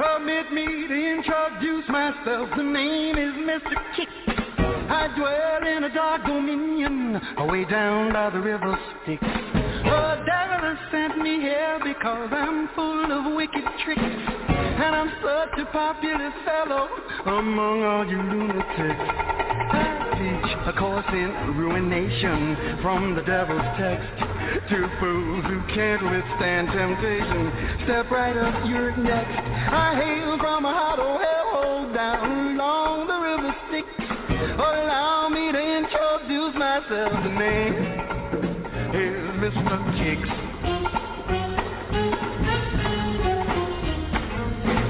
Permit me to introduce myself. The name is Mr. Kick. I dwell in a dark dominion away down by the river Styx. The devil has sent me here because I'm full of wicked tricks. And I'm such a popular fellow among all you lunatics. I teach a course in ruination from the devil's text to fools who can't withstand temptation. Step right up, you're next. I hail from a hollow hellhole down along the river Styx. Allow me to introduce myself. The name is Mr. Kicks.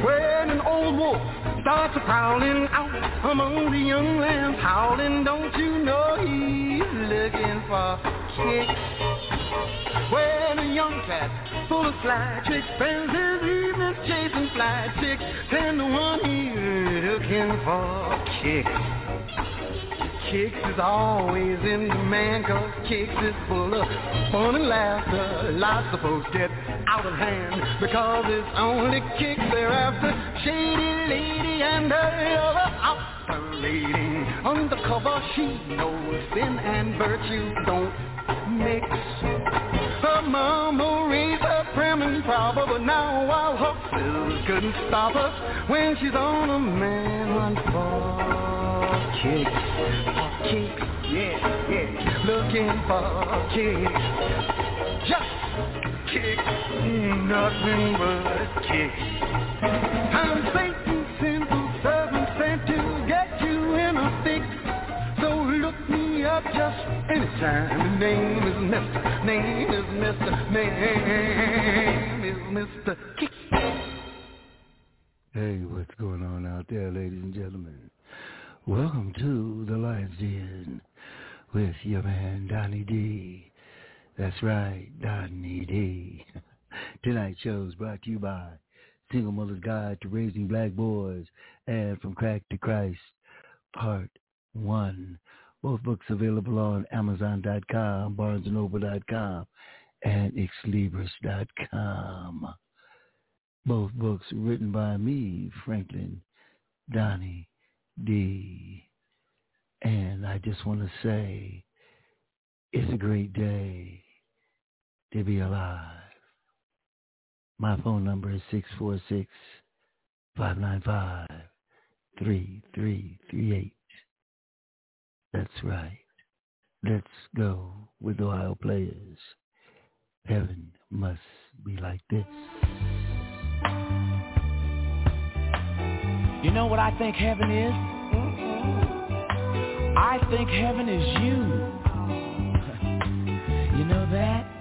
When an old wolf starts prowling out among the young lambs howling, don't you know he's looking for kicks? When a young cat full of fly tricks spends his evenings chasing fly chicks, ten to one he's looking for kicks. Kicks is always in demand cause Kicks is full of fun and laughter. Lots of folks get out of hand because it's only Kicks they're after. Shady lady and her other operating undercover. She knows sin and virtue don't mix. Her mama raised her prim and proper, but now wild horses couldn't stop her when she's on a man for kicks. Kicks, yeah, yeah, looking for kicks. Just kicks, nothing but kicks. I'm Satan's simple servant sent to get you in a fix. So look me up just anytime. The name is Mr. Name is Mr. Name is Mr. Kick. Hey, what's going on out there, ladies and gentlemen? Welcome to the Lion's Den with your man Donny D. That's right, Donny D. Tonight's show is brought to you by Single Mother's Guide to Raising Black Boys and From Crack to Christ, Part 1. Both books available on Amazon.com, BarnesandNoble.com, and XLibris.com. Both books written by me, Franklin Donny D. And I just want to say it's a great day to be alive. My phone number is 646-595-3338. That's right. Let's go with the Ohio players. Heaven must be like this. You know what I think heaven is? I think heaven is you. you know that?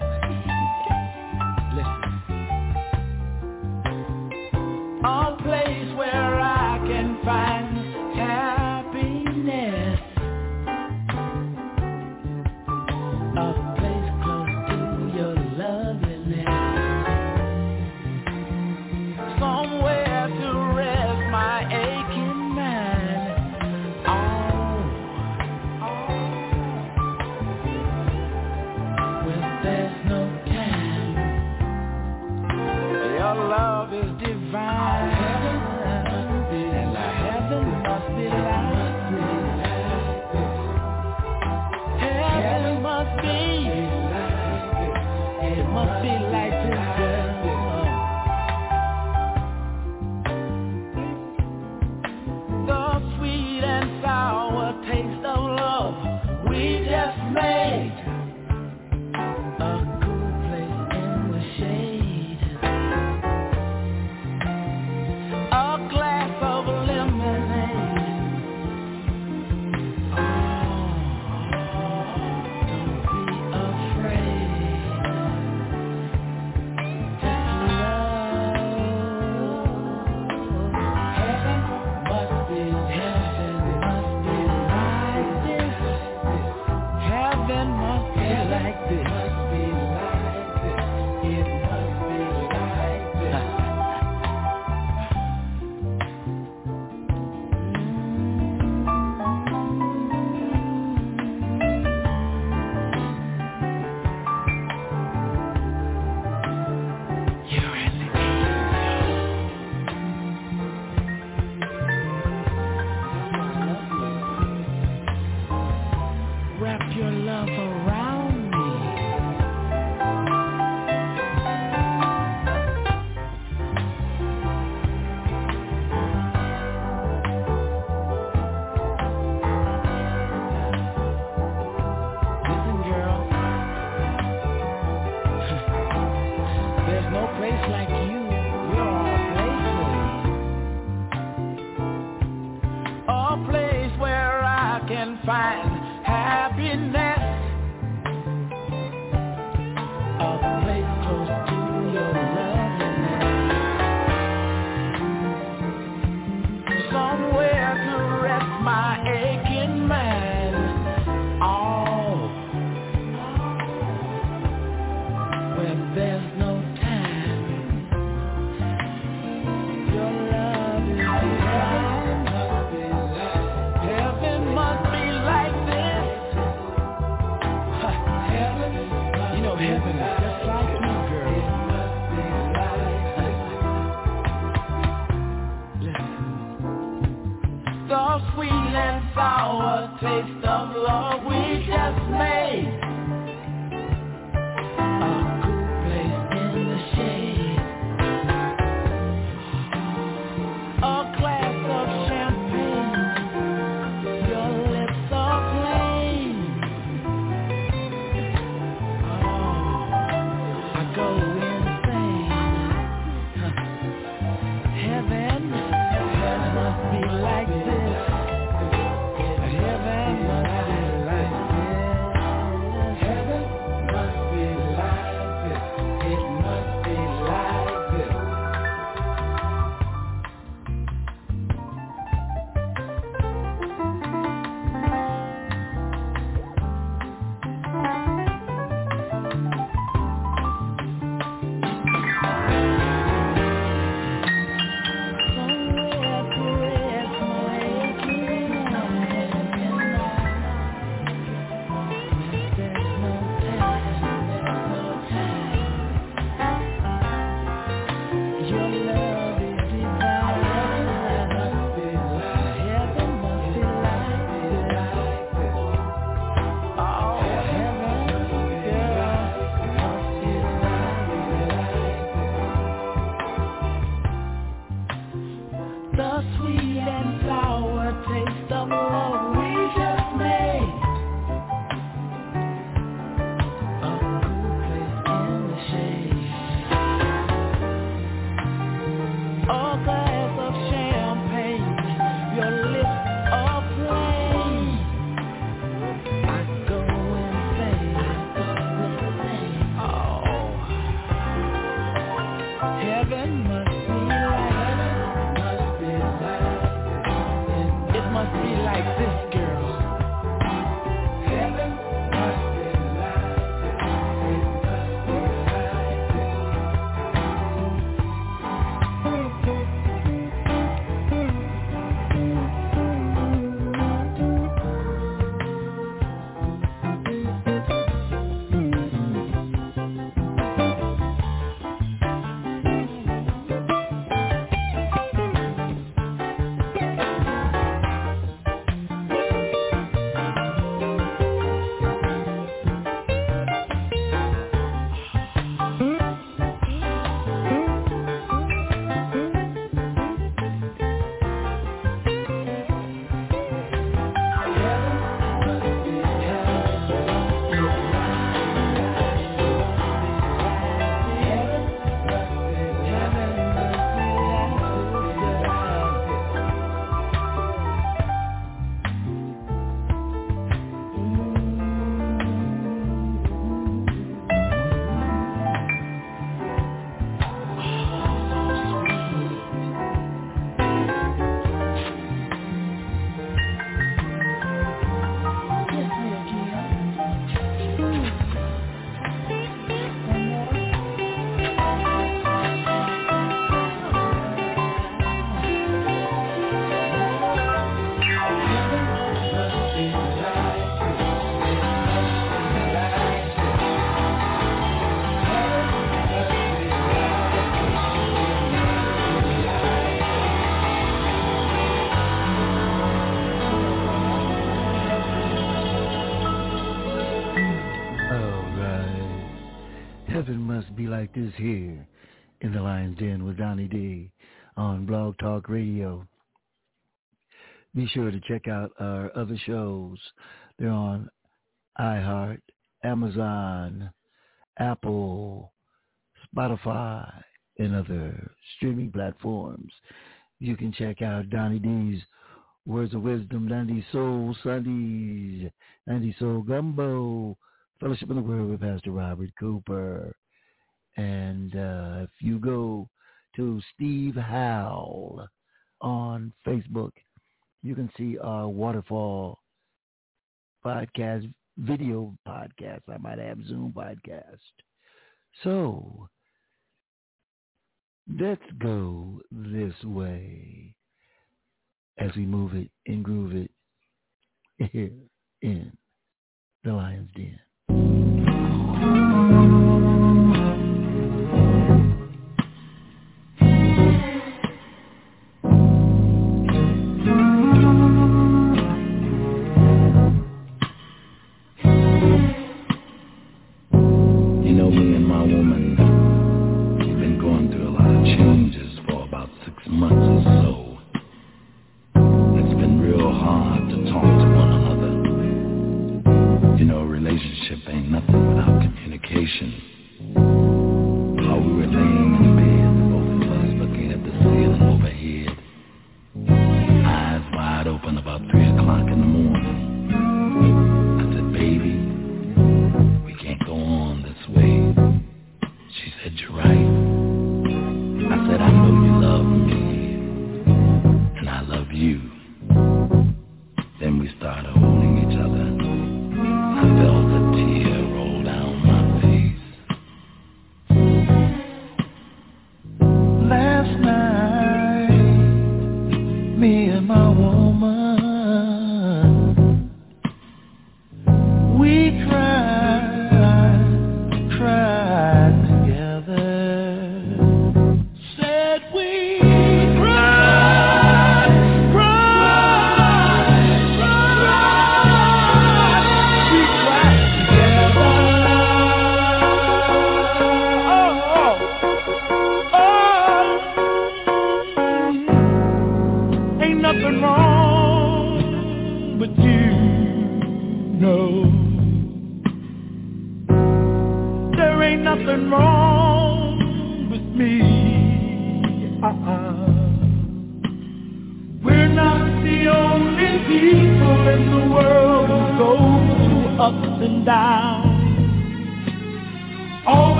Like this here in the Lion's Den with Donny D on Blog Talk Radio. Be sure to check out our other shows. They're on iHeart, Amazon, Apple, Spotify, and other streaming platforms. You can check out Donny D's Words of Wisdom, 90 Soul Sundays, 90 Soul Gumbo, Fellowship in the Word with Pastor Robert Cooper. And uh, if you go to Steve Howell on Facebook, you can see our Waterfall podcast, video podcast. I might have Zoom podcast. So let's go this way as we move it and groove it here in the Lion's Den. And then we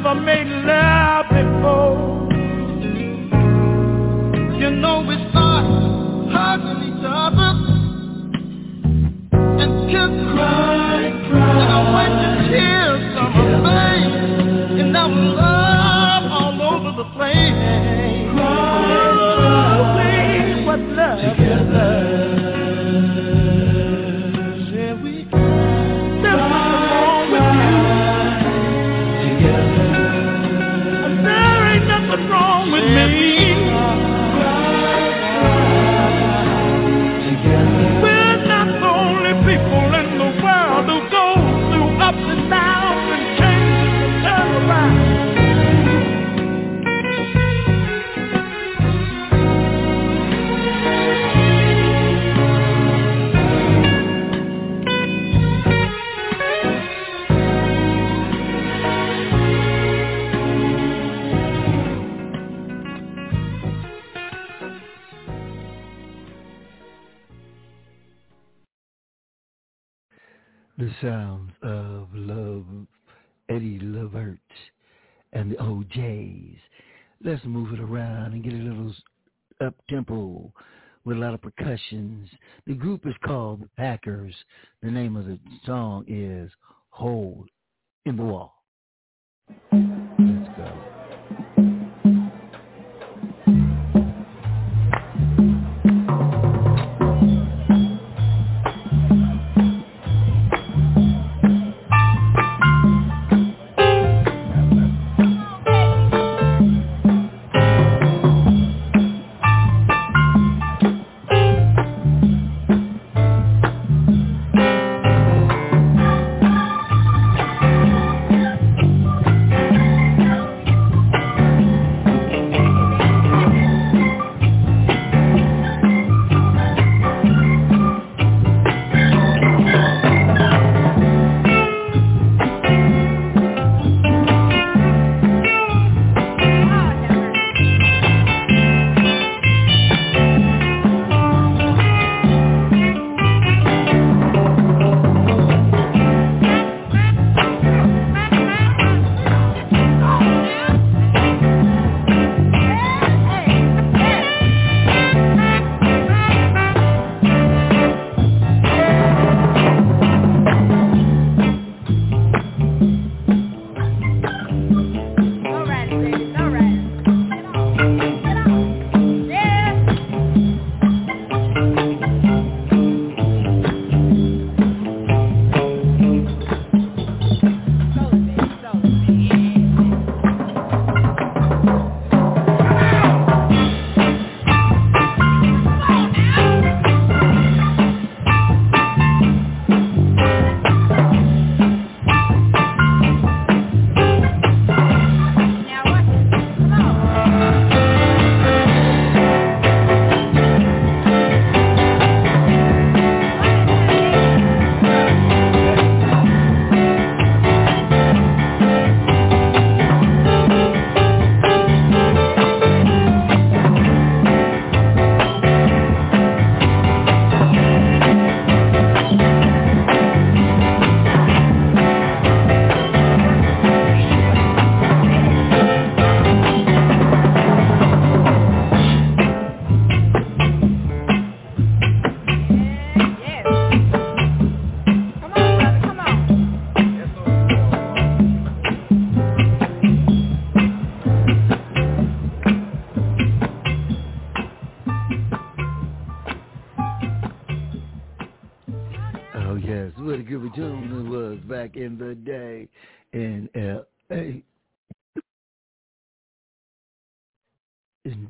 never made with a lot of percussions. The group is called the Packers. The name of the song is Hole in the Wall.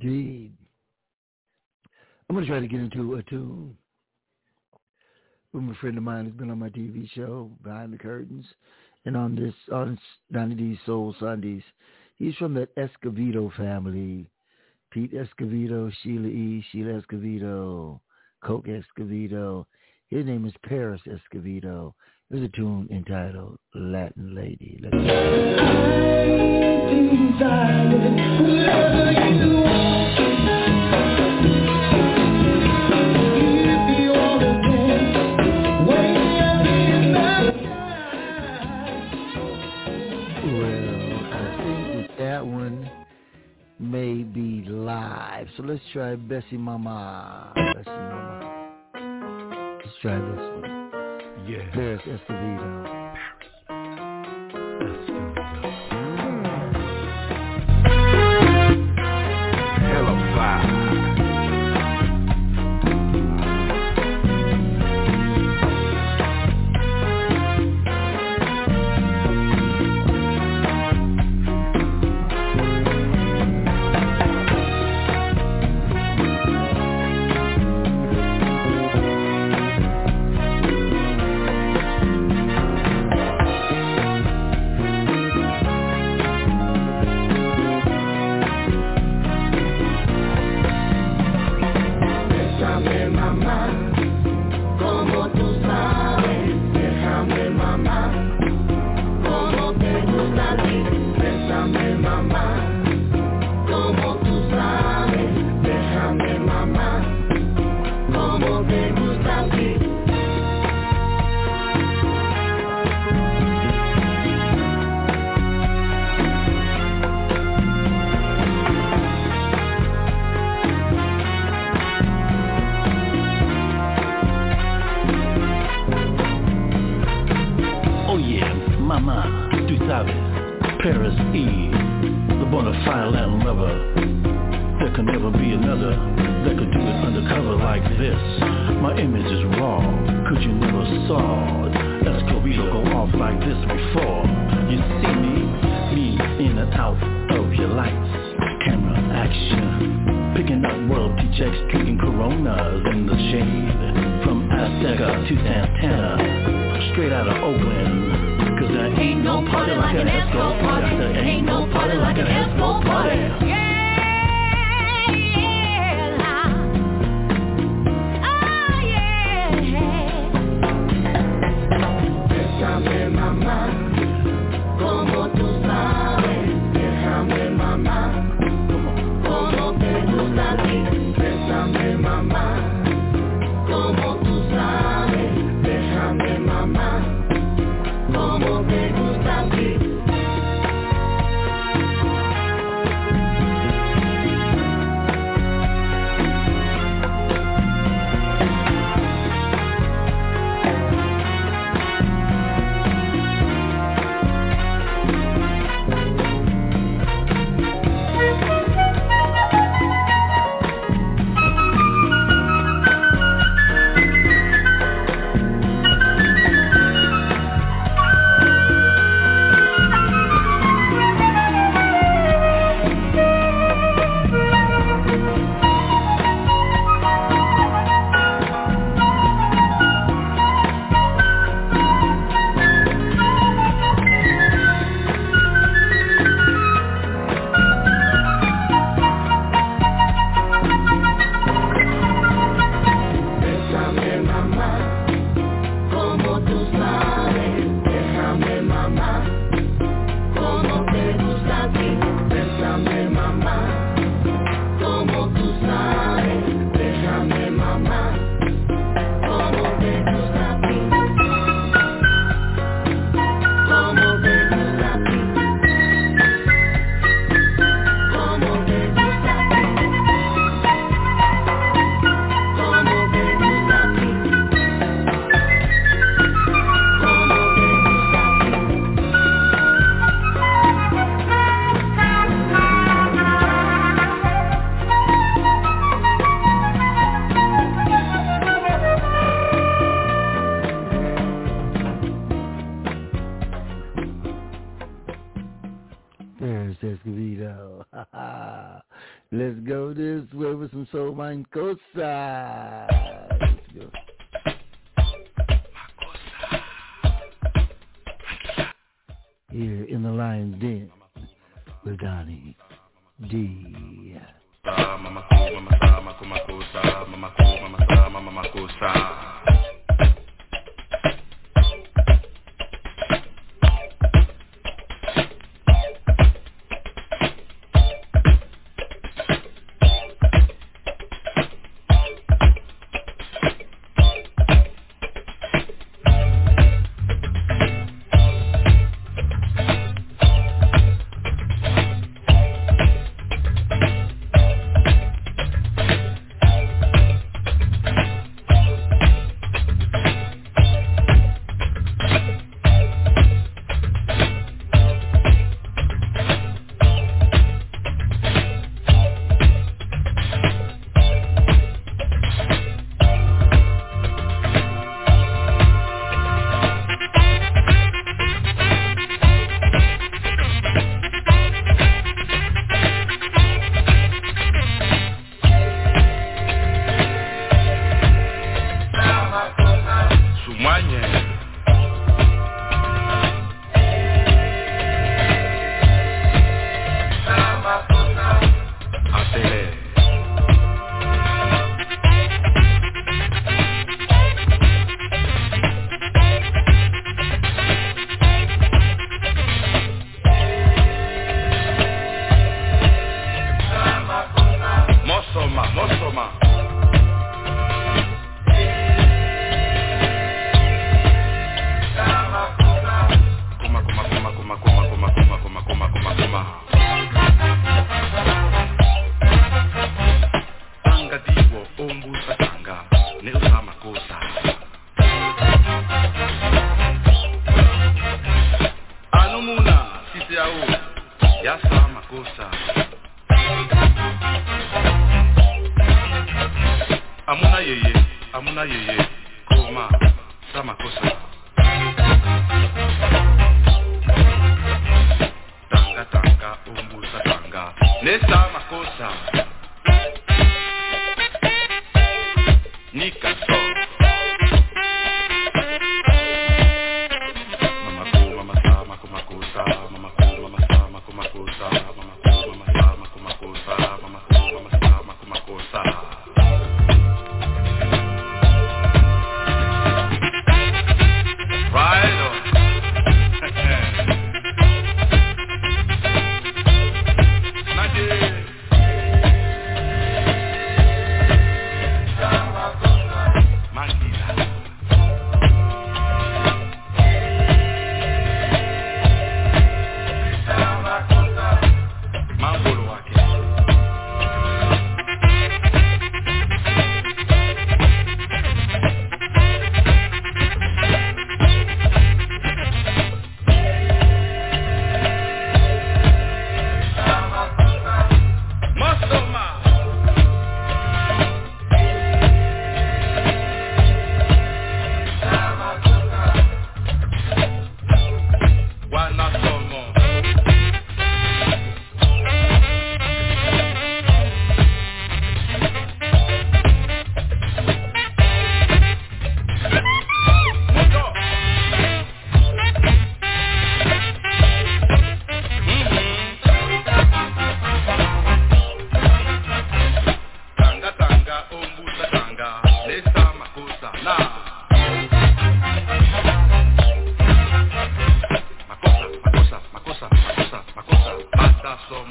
Let's to try to get into a tune from a friend of mine who's been on my TV show, Behind the Curtains, and on this, on Donny D's Soul Sundays. He's from that Escovedo family. Pete Escovedo, Sheila E., Sheila Escovedo, Coke Escovedo. His name is Paris Escovedo. This is a tune entitled Latin Lady. Let's may be live. So let's try Besame Mama. Besame Mama. Let's try this one. Yeah. There's Escovedo. Amuna yeye amuna yeye. Koma makosa tanga tanga umbusa tanga. Nesa makosa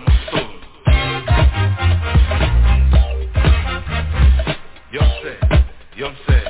bata somo son Yonse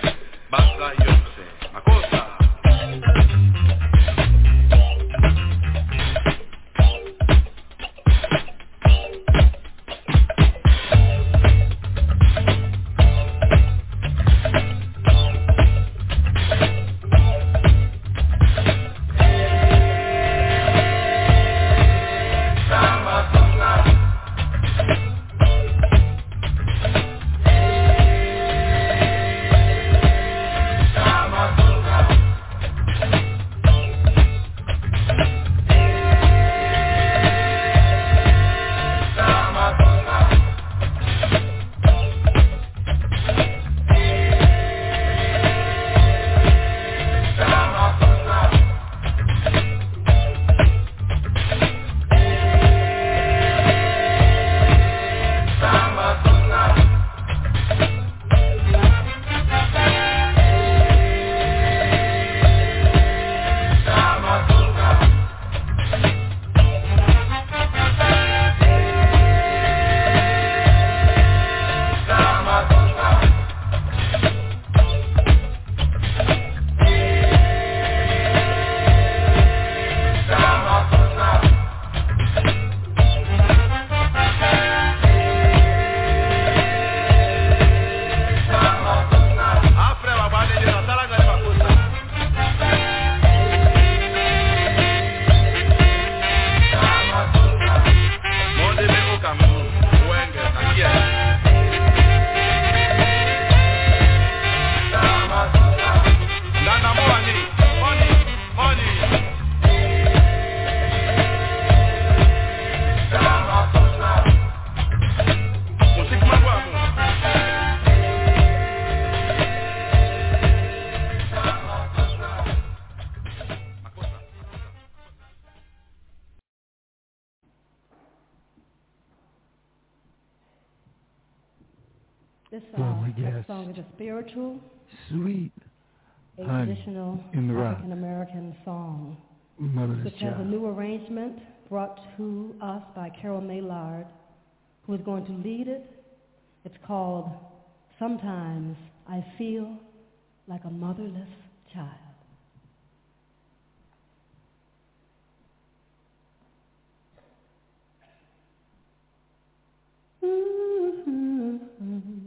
Next guess. song is a spiritual, Sweet a traditional in the. African American song, motherless which has a new arrangement brought to us by Carol Maillard, who is going to lead it. It's called Sometimes I Feel Like a Motherless Child. Sometimes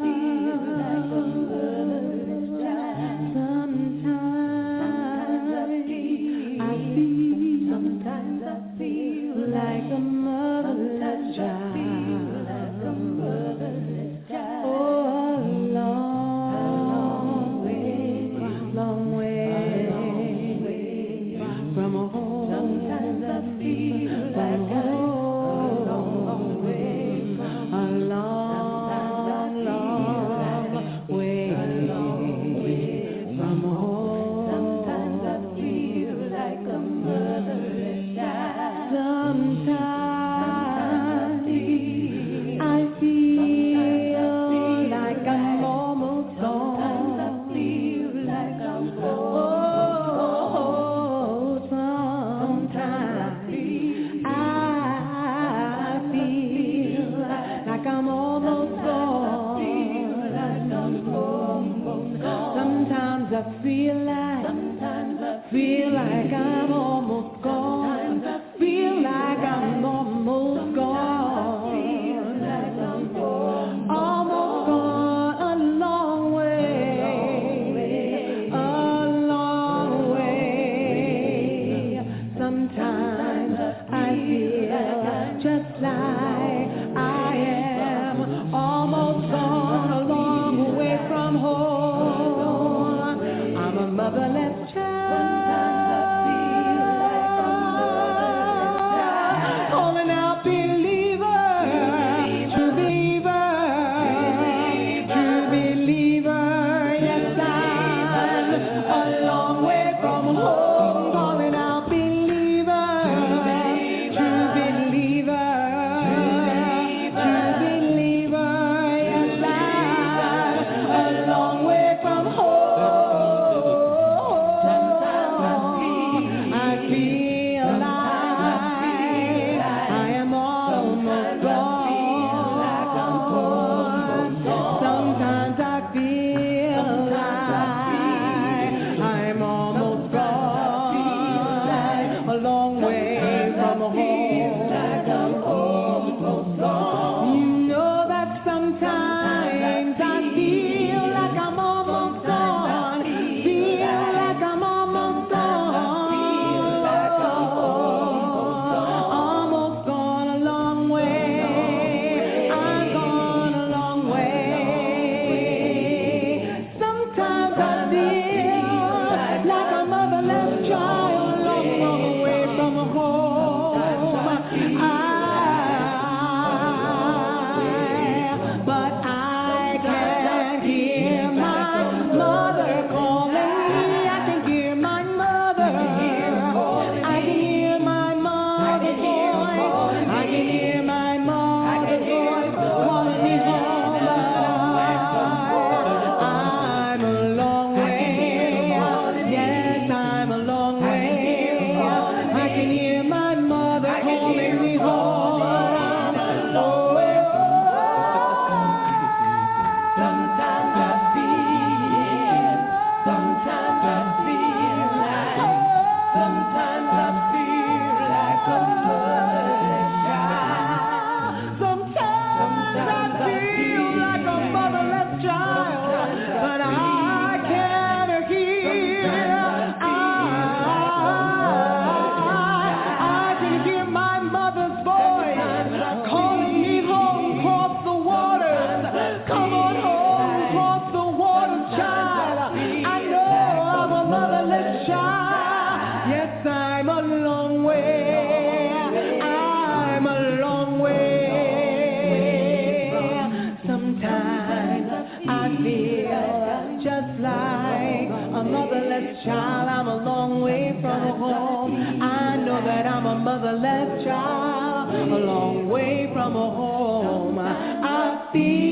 D.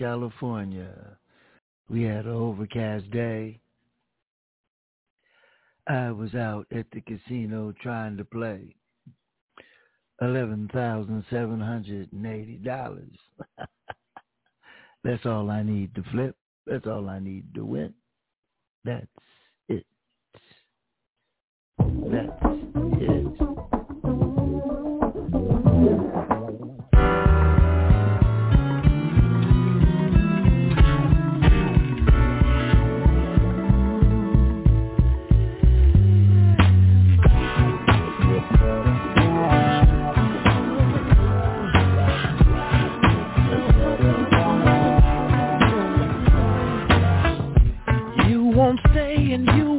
California. We had an overcast day. I was out at the casino trying to play. $11,780. That's all I need to flip. That's all I need to win. That's it. That's it. and you.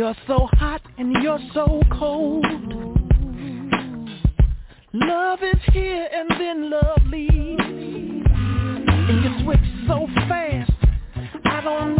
You're so hot and you're so cold. Love is here and then love leaves. And you switch so fast, I don't know.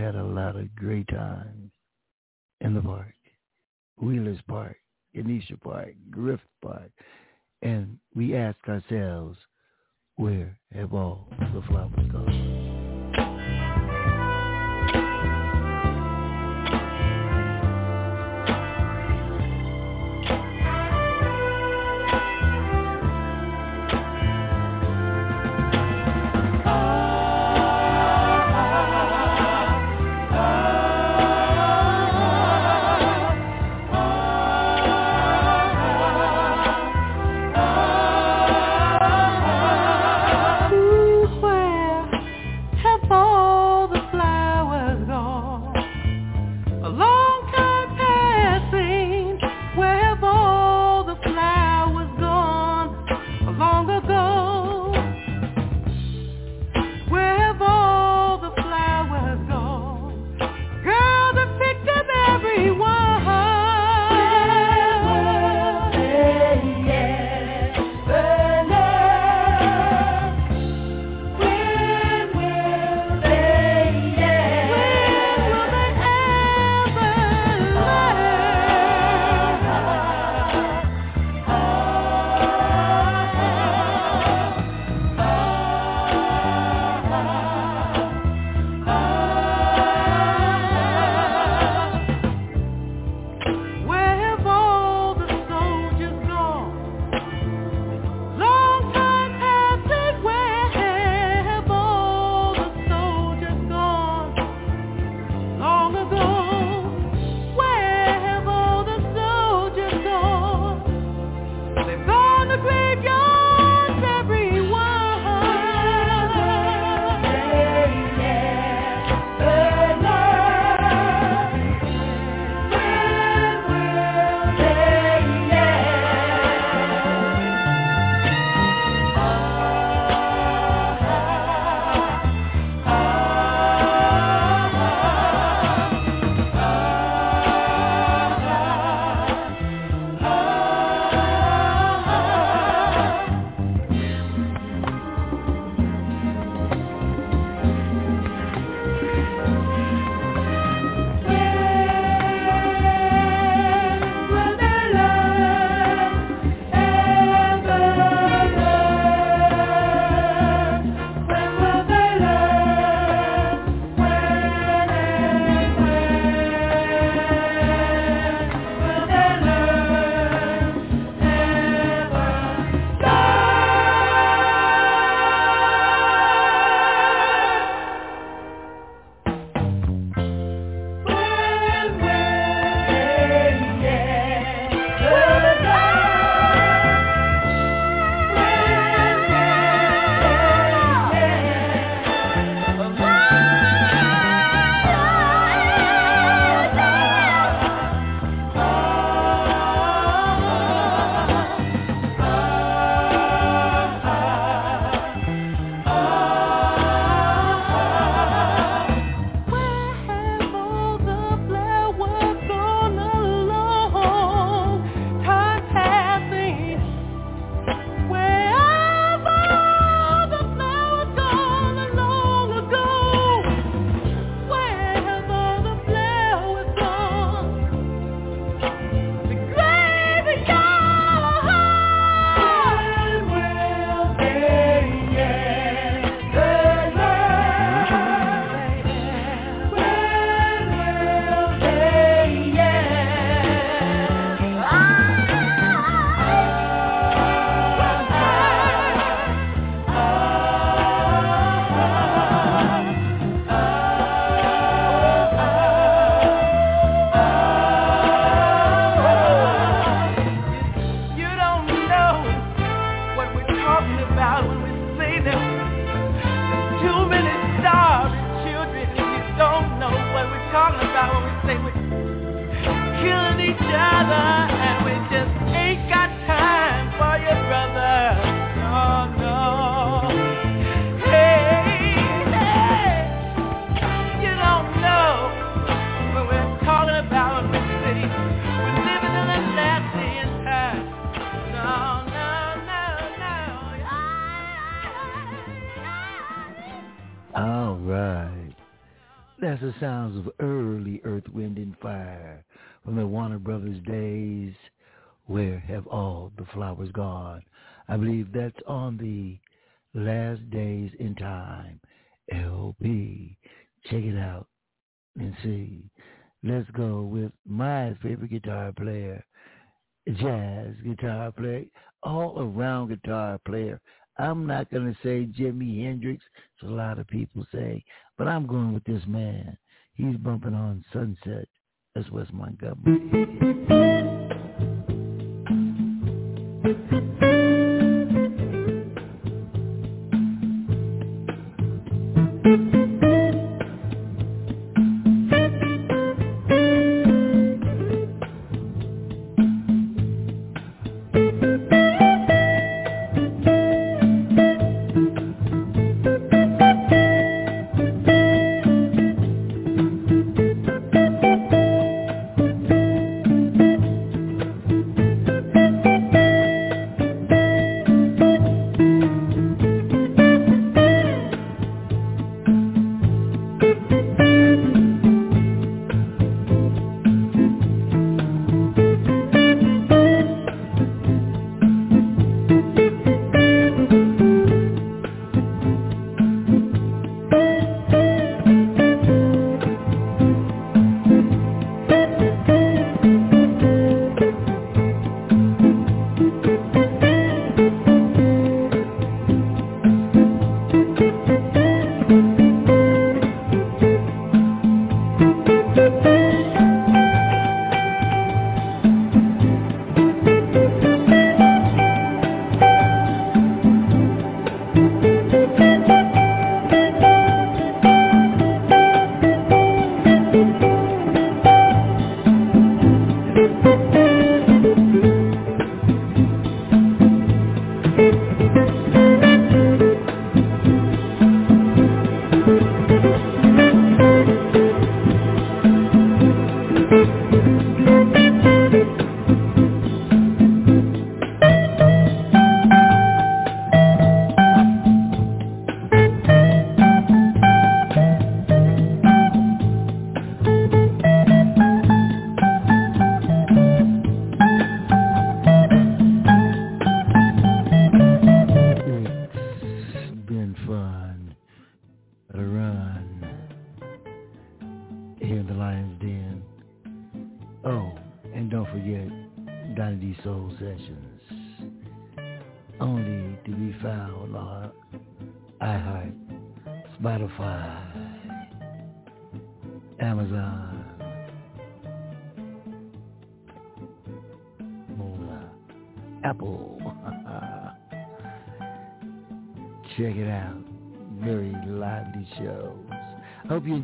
had a lot of great times in the park. Wheelers Park, Ganesha Park, Griffith Park. And we ask ourselves, where have all the flowers gone? Last Days in Time LP. Check it out and see. Let's go with my favorite guitar player, jazz guitar player, all around guitar player. I'm not going to say Jimi Hendrix, as a lot of people say, but I'm going with this man. He's bumping on Sunset. That's Wes Montgomery.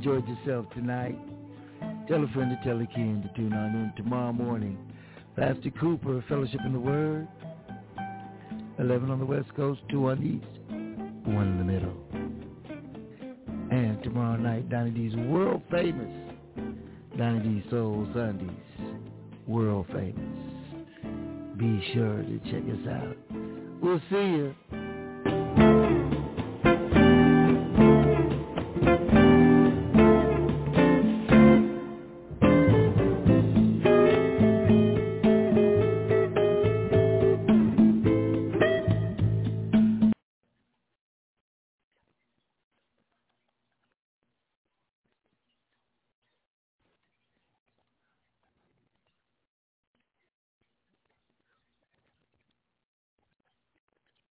Yourself tonight. Tell a friend to tell a kin to tune on in tomorrow morning. Pastor Cooper, Fellowship in the Word. 11 on the West Coast, 2 on the East, 1 in the middle. And tomorrow night, Donny D's world famous. Donny D Soul Sundays. World famous. Be sure to check us out. We'll see you.